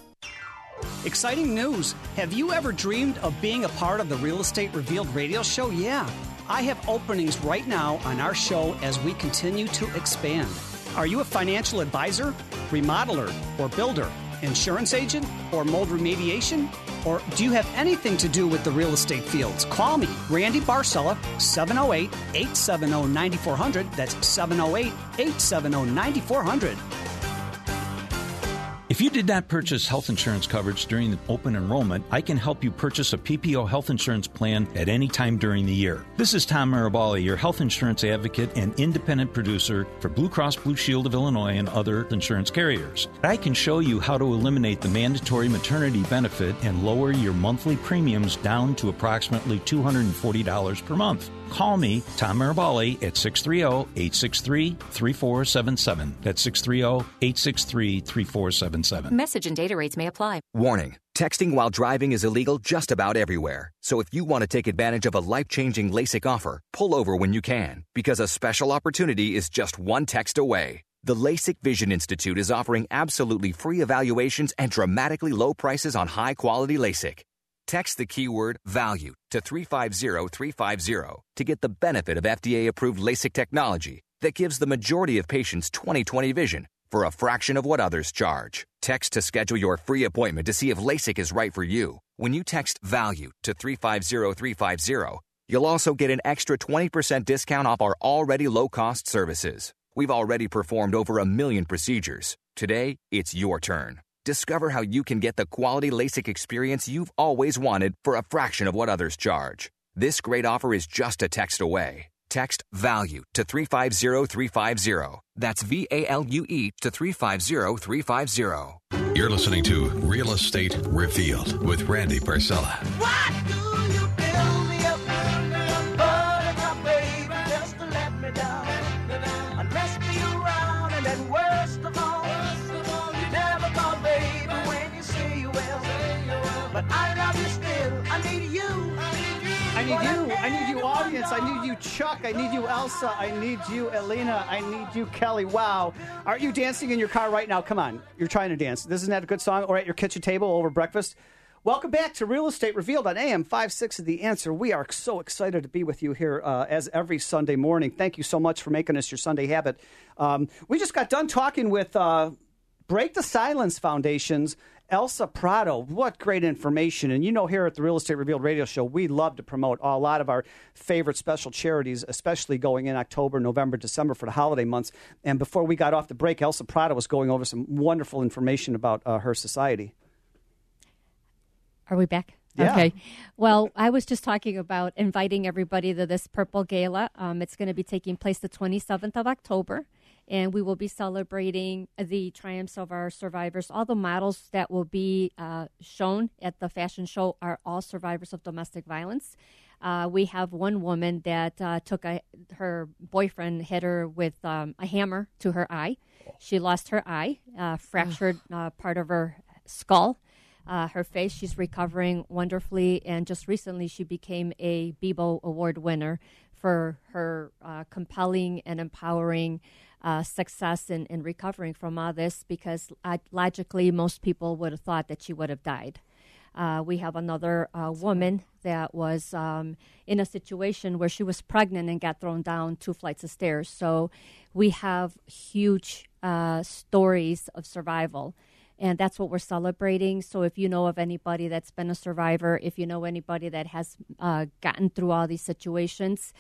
Exciting news! Have you ever dreamed of being a part of the Real Estate Revealed radio show? Yeah. I have openings right now on our show as we continue to expand. Are you a financial advisor, remodeler, or builder, insurance agent, or mold remediation? Or do you have anything to do with the real estate fields? Call me, Randy Barcella, 708 870 9400. That's 708 870 9400. If you did not purchase health insurance coverage during the open enrollment, I can help you purchase a PPO health insurance plan at any time during the year. This is Tom Marabali, your health insurance advocate and independent producer for Blue Cross Blue Shield of Illinois and other insurance carriers. I can show you how to eliminate the mandatory maternity benefit and lower your monthly premiums down to approximately $240 per month. Call me, Tom Marabali, at 630-863-3477. That's 630-863-3477. Message and data rates may apply. Warning texting while driving is illegal just about everywhere. So if you want to take advantage of a life changing LASIK offer, pull over when you can, because a special opportunity is just one text away. The LASIK Vision Institute is offering absolutely free evaluations and dramatically low prices on high quality LASIK. Text the keyword value to 350350 to get the benefit of FDA approved LASIK technology. that gives the majority of patients 20/20 vision for a fraction of what others charge. Text to schedule your free appointment to see if LASIK is right for you. When you text VALUE to 350350, you'll also get an extra 20% discount off our already low-cost services. We've already performed over a million procedures. Today, it's your turn. Discover how you can get the quality LASIK experience you've always wanted for a fraction of what others charge. This great offer is just a text away. Text VALUE to 350350. That's V A L U E to 350350. You're listening to Real Estate Revealed with Randy Barcella. I audience. I need you, Chuck. I need you, Elsa. I need you, Elena. I need you, Kellie. Wow. Aren't you dancing in your car right now? Come on. You're trying to dance. This Isn't that a good song? Or at your kitchen table over breakfast? Welcome back to Real Estate Revealed on AM 56 of The Answer. We are so excited to be with you here uh, as every Sunday morning. Thank you so much for making us your Sunday habit. Um, we just got done talking with uh, Break the Silence Foundation's Elsa Prado. What great information. And you know, here at the Real Estate Revealed radio show, we love to promote a lot of our favorite special charities, especially going in October, November, December for the holiday months. And before we got off the break, Elsa Prado was going over some wonderful information about uh, her society. Are we back? Yeah. Okay. Well, I was just talking about inviting everybody to this Purple Gala. Um, it's going to be taking place the 27th of October, and we will be celebrating the triumphs of our survivors. All the models that will be uh, shown at the fashion show are all survivors of domestic violence. Uh, we have one woman that uh, took a, her boyfriend hit her with um, a hammer to her eye. She lost her eye, uh, fractured uh, part of her skull uh, her face. She's recovering wonderfully, and just recently she became a Bebo Award winner for her uh, compelling and empowering uh, success in, in recovering from all this. Because uh, logically, most people would have thought that she would have died. Uh, we have another uh, woman that was um, in a situation where she was pregnant and got thrown down two flights of stairs. So we have huge stories of survival and that's what we're celebrating. So if you know of anybody that's been a survivor, if you know anybody that has uh, gotten through all these situations,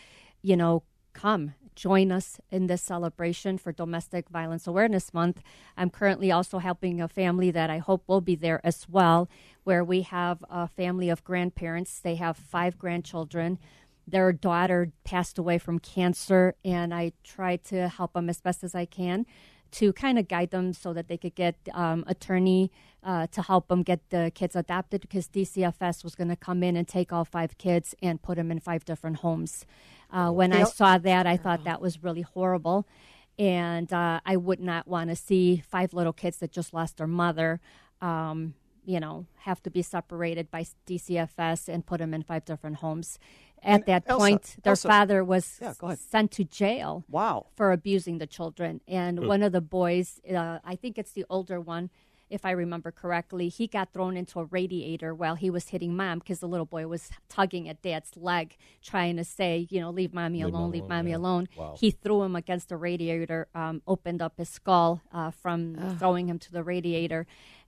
you know, come join us in this celebration for Domestic Violence Awareness Month. I'm currently also helping a family that I hope will be there as well, where we have a family of grandparents. They have five grandchildren. Their daughter passed away from cancer, and I try to help them as best as I can to kind of guide them so that they could get um, attorney uh, to help them get the kids adopted because DCFS was going to come in and take all five kids and put them in five different homes. Uh, when I saw that, I thought that was really horrible. And uh, I would not want to see five little kids that just lost their mother, um, you know, have to be separated by DCFS and put them in five different homes at And that Elsa- point, their Elsa- father was Yeah, sent to jail. Wow. For abusing the children. And Ugh. one of the boys, uh, I think it's the older one, if I remember correctly, he got thrown into a radiator while he was hitting mom because the little boy was tugging at dad's leg, trying to say, you know, leave mommy Leave alone, mom leave alone, mommy yeah. alone. Wow. He threw him against the radiator, um, opened up his skull uh, from throwing him to the radiator.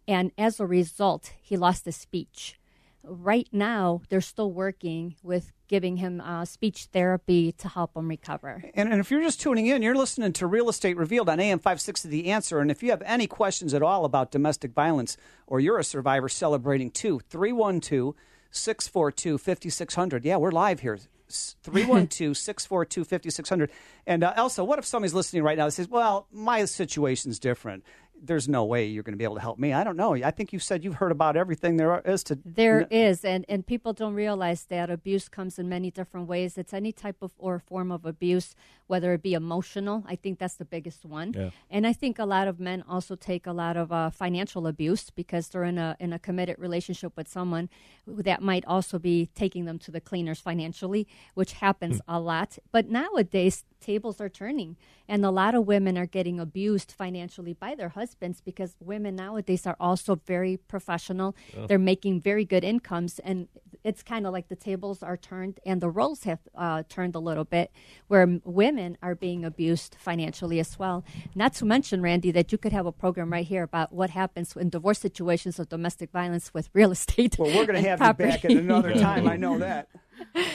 And as a result, he lost his speech right now they're still working with giving him uh, speech therapy to help him recover. And, and if you're just tuning in, you're listening to Real Estate Revealed on AM 560 The Answer. And if you have any questions at all about domestic violence or you're a survivor celebrating too, 312 642 5600. Yeah, we're live here. 312 642 5600. And uh, Elsa, what if somebody's listening right now that says, well, my situation's different? There's no way you're going to be able to help me. I don't know. I think you said you've heard about everything there is to. There is, and, and people don't realize that abuse comes in many different ways. It's any type of or form of abuse, whether it be emotional. I think that's the biggest one. Yeah. And I think a lot of men also take a lot of uh, financial abuse because they're in a in a committed relationship with someone that might also be taking them to the cleaners financially, which happens a lot. But nowadays, tables are turning, and a lot of women are getting abused financially by their husbands because women nowadays are also very professional. Yeah. They're making very good incomes, and it's kind of like the tables are turned and the roles have uh, turned a little bit, where m- women are being abused financially as well. Not to mention, Randy, that you could have a program right here about what happens in divorce situations of domestic violence with real estate. Well, we're going to and have you back at another time. I know that.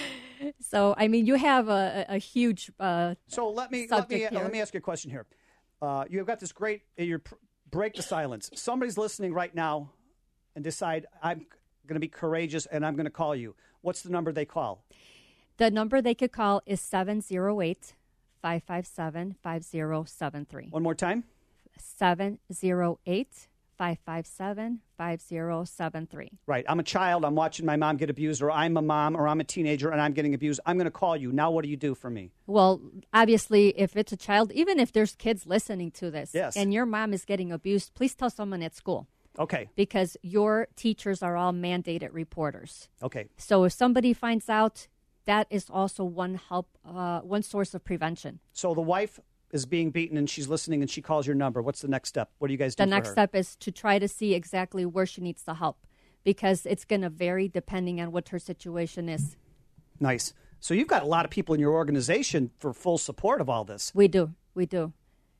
So, I mean, you have a, a huge. Uh, so let me let me here. let me ask you a question here. Uh, you've got this great. You break the silence. Somebody's listening right now, and decide I'm going to be courageous and I'm going to call you. What's the number they call? The number they could call is 708 557 5073. One more time 708 557 5073. Right. I'm a child. I'm watching my mom get abused, or I'm a mom, or I'm a teenager and I'm getting abused. I'm going to call you. Now, what do you do for me? Well, obviously, if it's a child, even if there's kids listening to this Yes. and your mom is getting abused, please tell someone at school. Okay. Because your teachers are all mandated reporters. Okay. So if somebody finds out, that is also one help, uh, one source of prevention. So the wife is being beaten and she's listening and she calls your number. What's the next step? What do you guys do? The next her? step is to try to see exactly where she needs the help because it's going to vary depending on what her situation is. Nice. So you've got a lot of people in your organization for full support of all this. We do. We do.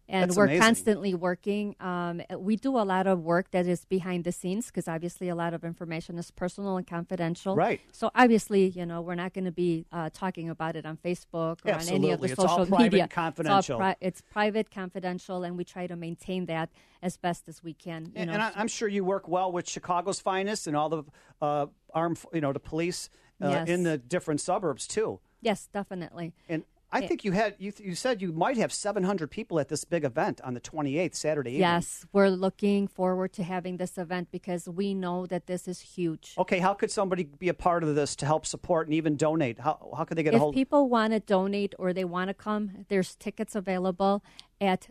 And That's we're amazing. constantly working. Um, we do a lot of work that is behind the scenes because obviously a lot of information is personal and confidential. Right. So obviously, you know, we're not going to be uh, talking about it on Facebook or on any of the Absolutely. It's all social private media. confidential. It's, all pri- it's private, confidential, and we try to maintain that as best as we can. You And, know, and I, I'm sure you work well with Chicago's finest and all the uh, armed, you know, the police uh, Yes. in the different suburbs too. yes, definitely. And I think you had you, you said you might have 700 people at this big event on the 28th Saturday evening. Yes, we're looking forward to having this event because we know that this is huge. Okay, how could somebody be a part of this to help support and even donate? How how could they get a if people want to donate or they want to come, there's tickets available at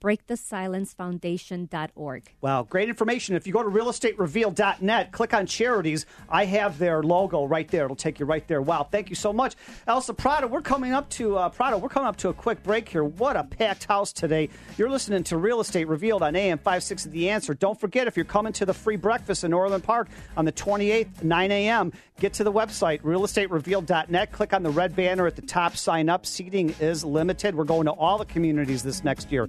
www.breakthesilencefoundation.org. Wow, great information. If you go to realestatereveal.net, click on charities. I have their logo right there. It'll take you right there. Wow, thank you so much. Elsa Prado, we're coming up to uh, Prado, we're coming up to a quick break here. What a packed house today. You're listening to Real Estate Revealed on AM 560 The Answer. Don't forget if you're coming to the free breakfast in Orland Park on the 28th, 9 a.m., get to the website realestaterevealed.net, click on the red banner at the top, sign up. Seating is limited. We're going to all the communities this next year.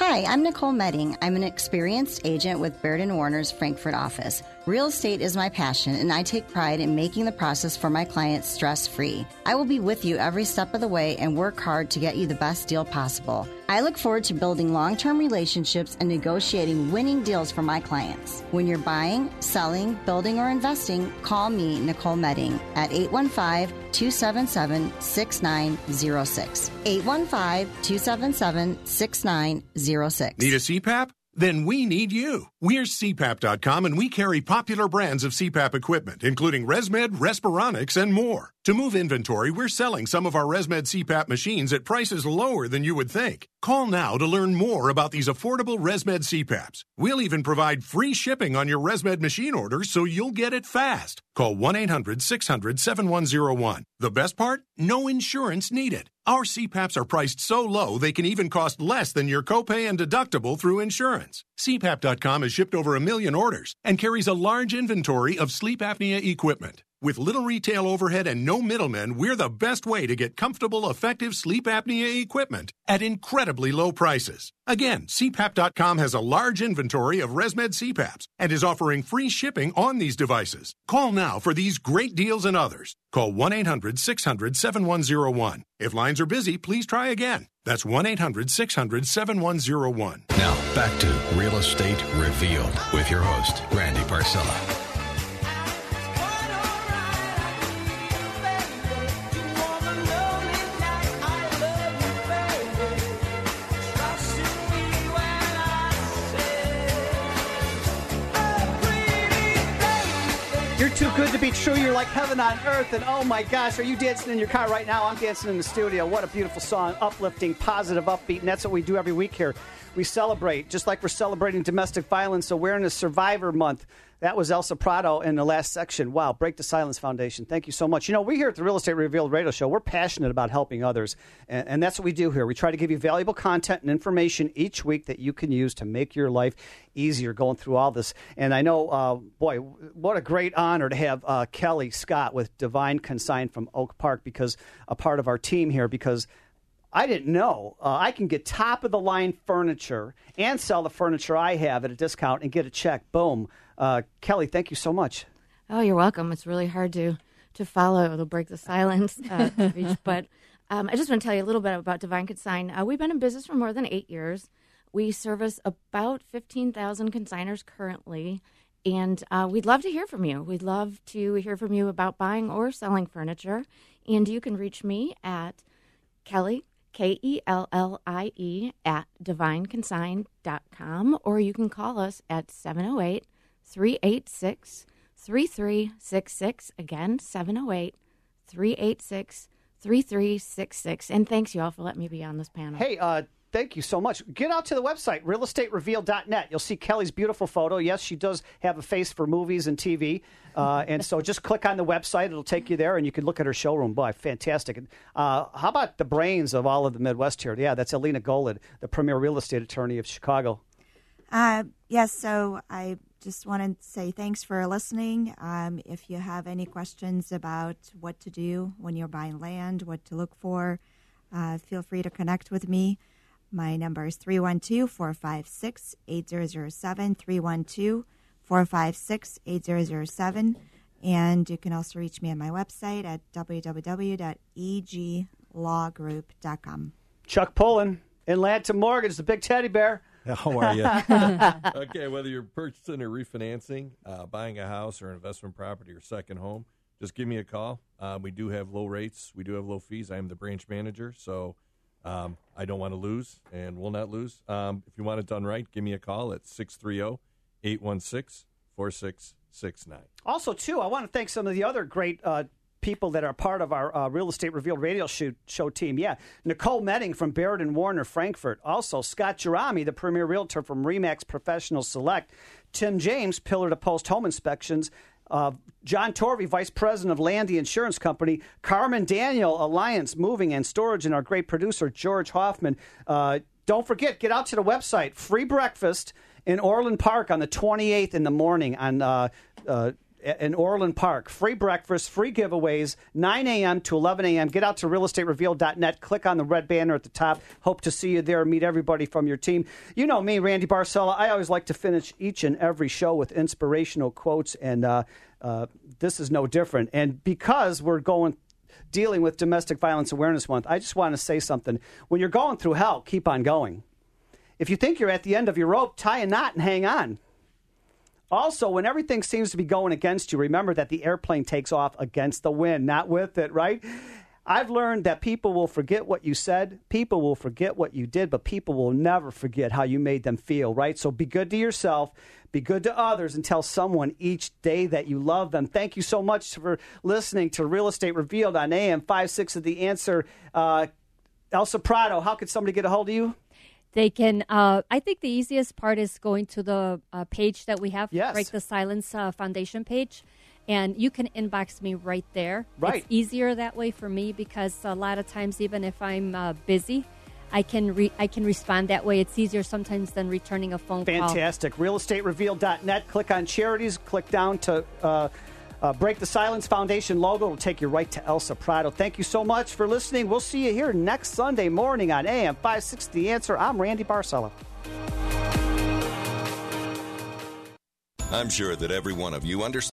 Hi, I'm Nicole Medding. I'm an experienced agent with Baird Warner's Frankfort office. Real estate is my passion, and I take pride in making the process for my clients stress free. I will be with you every step of the way and work hard to get you the best deal possible. I look forward to building long term relationships and negotiating winning deals for my clients. When you're buying, selling, building, or investing, call me, Nicole Medding, at 815 277 6906. 815 277 6906. Need a CPAP? Then we need you. We're CPAP.com and we carry popular brands of CPAP equipment, including ResMed, Respironics, and more. To move inventory, we're selling some of our ResMed CPAP machines at prices lower than you would think. Call now to learn more about these affordable ResMed CPAPs. We'll even provide free shipping on your ResMed machine order so you'll get it fast. Call 1 800 600 7101. The best part? No insurance needed. Our CPAPs are priced so low they can even cost less than your copay and deductible through insurance. CPAP.com has shipped over a million orders and carries a large inventory of sleep apnea equipment. With little retail overhead and no middlemen, we're the best way to get comfortable, effective sleep apnea equipment at incredibly low prices. Again, CPAP.com has a large inventory of ResMed CPAPs and is offering free shipping on these devices. Call now for these great deals and others. Call 1 800 600 7101. If lines are busy, please try again. That's 1 800 600 7101. Now, back to Real Estate Revealed with your host, Randy Barcella. Be true. You're like heaven on earth. And oh my gosh, are you dancing in your car right now? I'm dancing in the studio. What a beautiful song. Uplifting, positive, upbeat. And that's what we do every week here. We celebrate, just like we're celebrating Domestic Violence Awareness Survivor Month. That was Elsa Prado in the last section. Wow, Break the Silence Foundation. Thank you so much. You know, we here at the Real Estate Revealed radio show, we're passionate about helping others. And, and, that's what we do here. We try to give you valuable content and information each week that you can use to make your life easier going through all this. And I know, uh, boy, what a great honor to have uh, Kellie Scott with Divine Consign from Oak Park because a part of our team here because I didn't know. Uh, I can get top of the line furniture and sell the furniture I have at a discount and get a check. Boom. Uh, Kellie, thank you so much. Oh, you're welcome. It's really hard to to follow. It'll break the silence uh. But um, I just want to tell you a little bit about Divine Consign. Uh, we've been in business for more than eight years. We service about 15,000 consigners currently. And uh, we'd love to hear from you. We'd love to hear from you about buying or selling furniture. And you can reach me at Kellie, K E L L I E, at divineconsign.com, or you can call us at 708 386 3366. Again, 708 386 3366. And thanks, you all, for letting me be on this panel. Hey, uh, thank you so much. Get out to the website, realestatereveal.net. You'll see Kellie's beautiful photo. Yes, she does have a face for movies and TV. Uh, and so just click on the website. It'll take you there, and you can look at her showroom. Boy, fantastic. Uh, how about the brains of all of the Midwest here? Yeah, that's Alina Golod, the premier real estate attorney of Chicago. Uh, yes, so I just want to say thanks for listening. Um, if you have any questions about what to do when you're buying land, what to look for, uh, feel free to connect with me. My number is 312 456 8007. 312 456 8007. And you can also reach me on my website at www.eglawgroup.com. Chuck Pullen Inlanta Mortgage, the big teddy bear. How are you? okay, whether you're purchasing or refinancing, uh, buying a house or an investment property or second home, just give me a call. Uh, we do have low rates. We do have low fees. I am the branch manager, so um, I don't want to lose and will not lose. Um, if you want it done right, give me a call at 630 816 4669. Also, too, I want to thank some of the other great uh, people that are part of our uh, Real Estate Revealed radio show, show, team. Yeah, Nicole Metting from Baird and Warner Frankfort. Also, Scott Jerami, the premier realtor from Remax Professional Select. Tim James, pillar to post home inspections. Uh, John Torvey, Vice President of Landy Insurance Company, Carmen Daniel, Alliance Moving and Storage, and our great producer, George Hoffman. Uh, don't forget, get out to the website. Free breakfast in Orland Park on the 28th in the morning on uh, uh, in Orland Park. Free breakfast, free giveaways, 9 a.m. to 11 a.m. Get out to realestatereveal.net. Click on the red banner at the top. Hope to see you there. Meet everybody from your team. You know me, Randy Barcella. I always like to finish each and every show with inspirational quotes, and uh, uh, this is no different. And because we're going dealing with Domestic Violence Awareness Month, I just want to say something. When you're going through hell, keep on going. If you think you're at the end of your rope, tie a knot and hang on. Also, when everything seems to be going against you, remember that the airplane takes off against the wind, not with it, right? I've learned that people will forget what you said, people will forget what you did, but people will never forget how you made them feel, right? So be good to yourself, be good to others, and tell someone each day that you love them. Thank you so much for listening to Real Estate Revealed on AM 56 of The Answer. Uh, Elsa Prado, how could somebody get a hold of you? They can. Uh, I think the easiest part is going to the uh, page that we have, yes. Break the Silence uh, Foundation page, and you can inbox me right there. Right. It's easier that way for me because a lot of times, even if I'm uh, busy, I can re- I can respond that way. It's easier sometimes than returning a phone Fantastic. call. Fantastic. RealEstateRevealed.net. Click on charities. Click down to uh, uh, Break the Silence Foundation logo will take you right to Elsa Prado. Thank you so much for listening. We'll see you here next Sunday morning on AM 560 The Answer. I'm Randy Barcella. I'm sure that every one of you understands.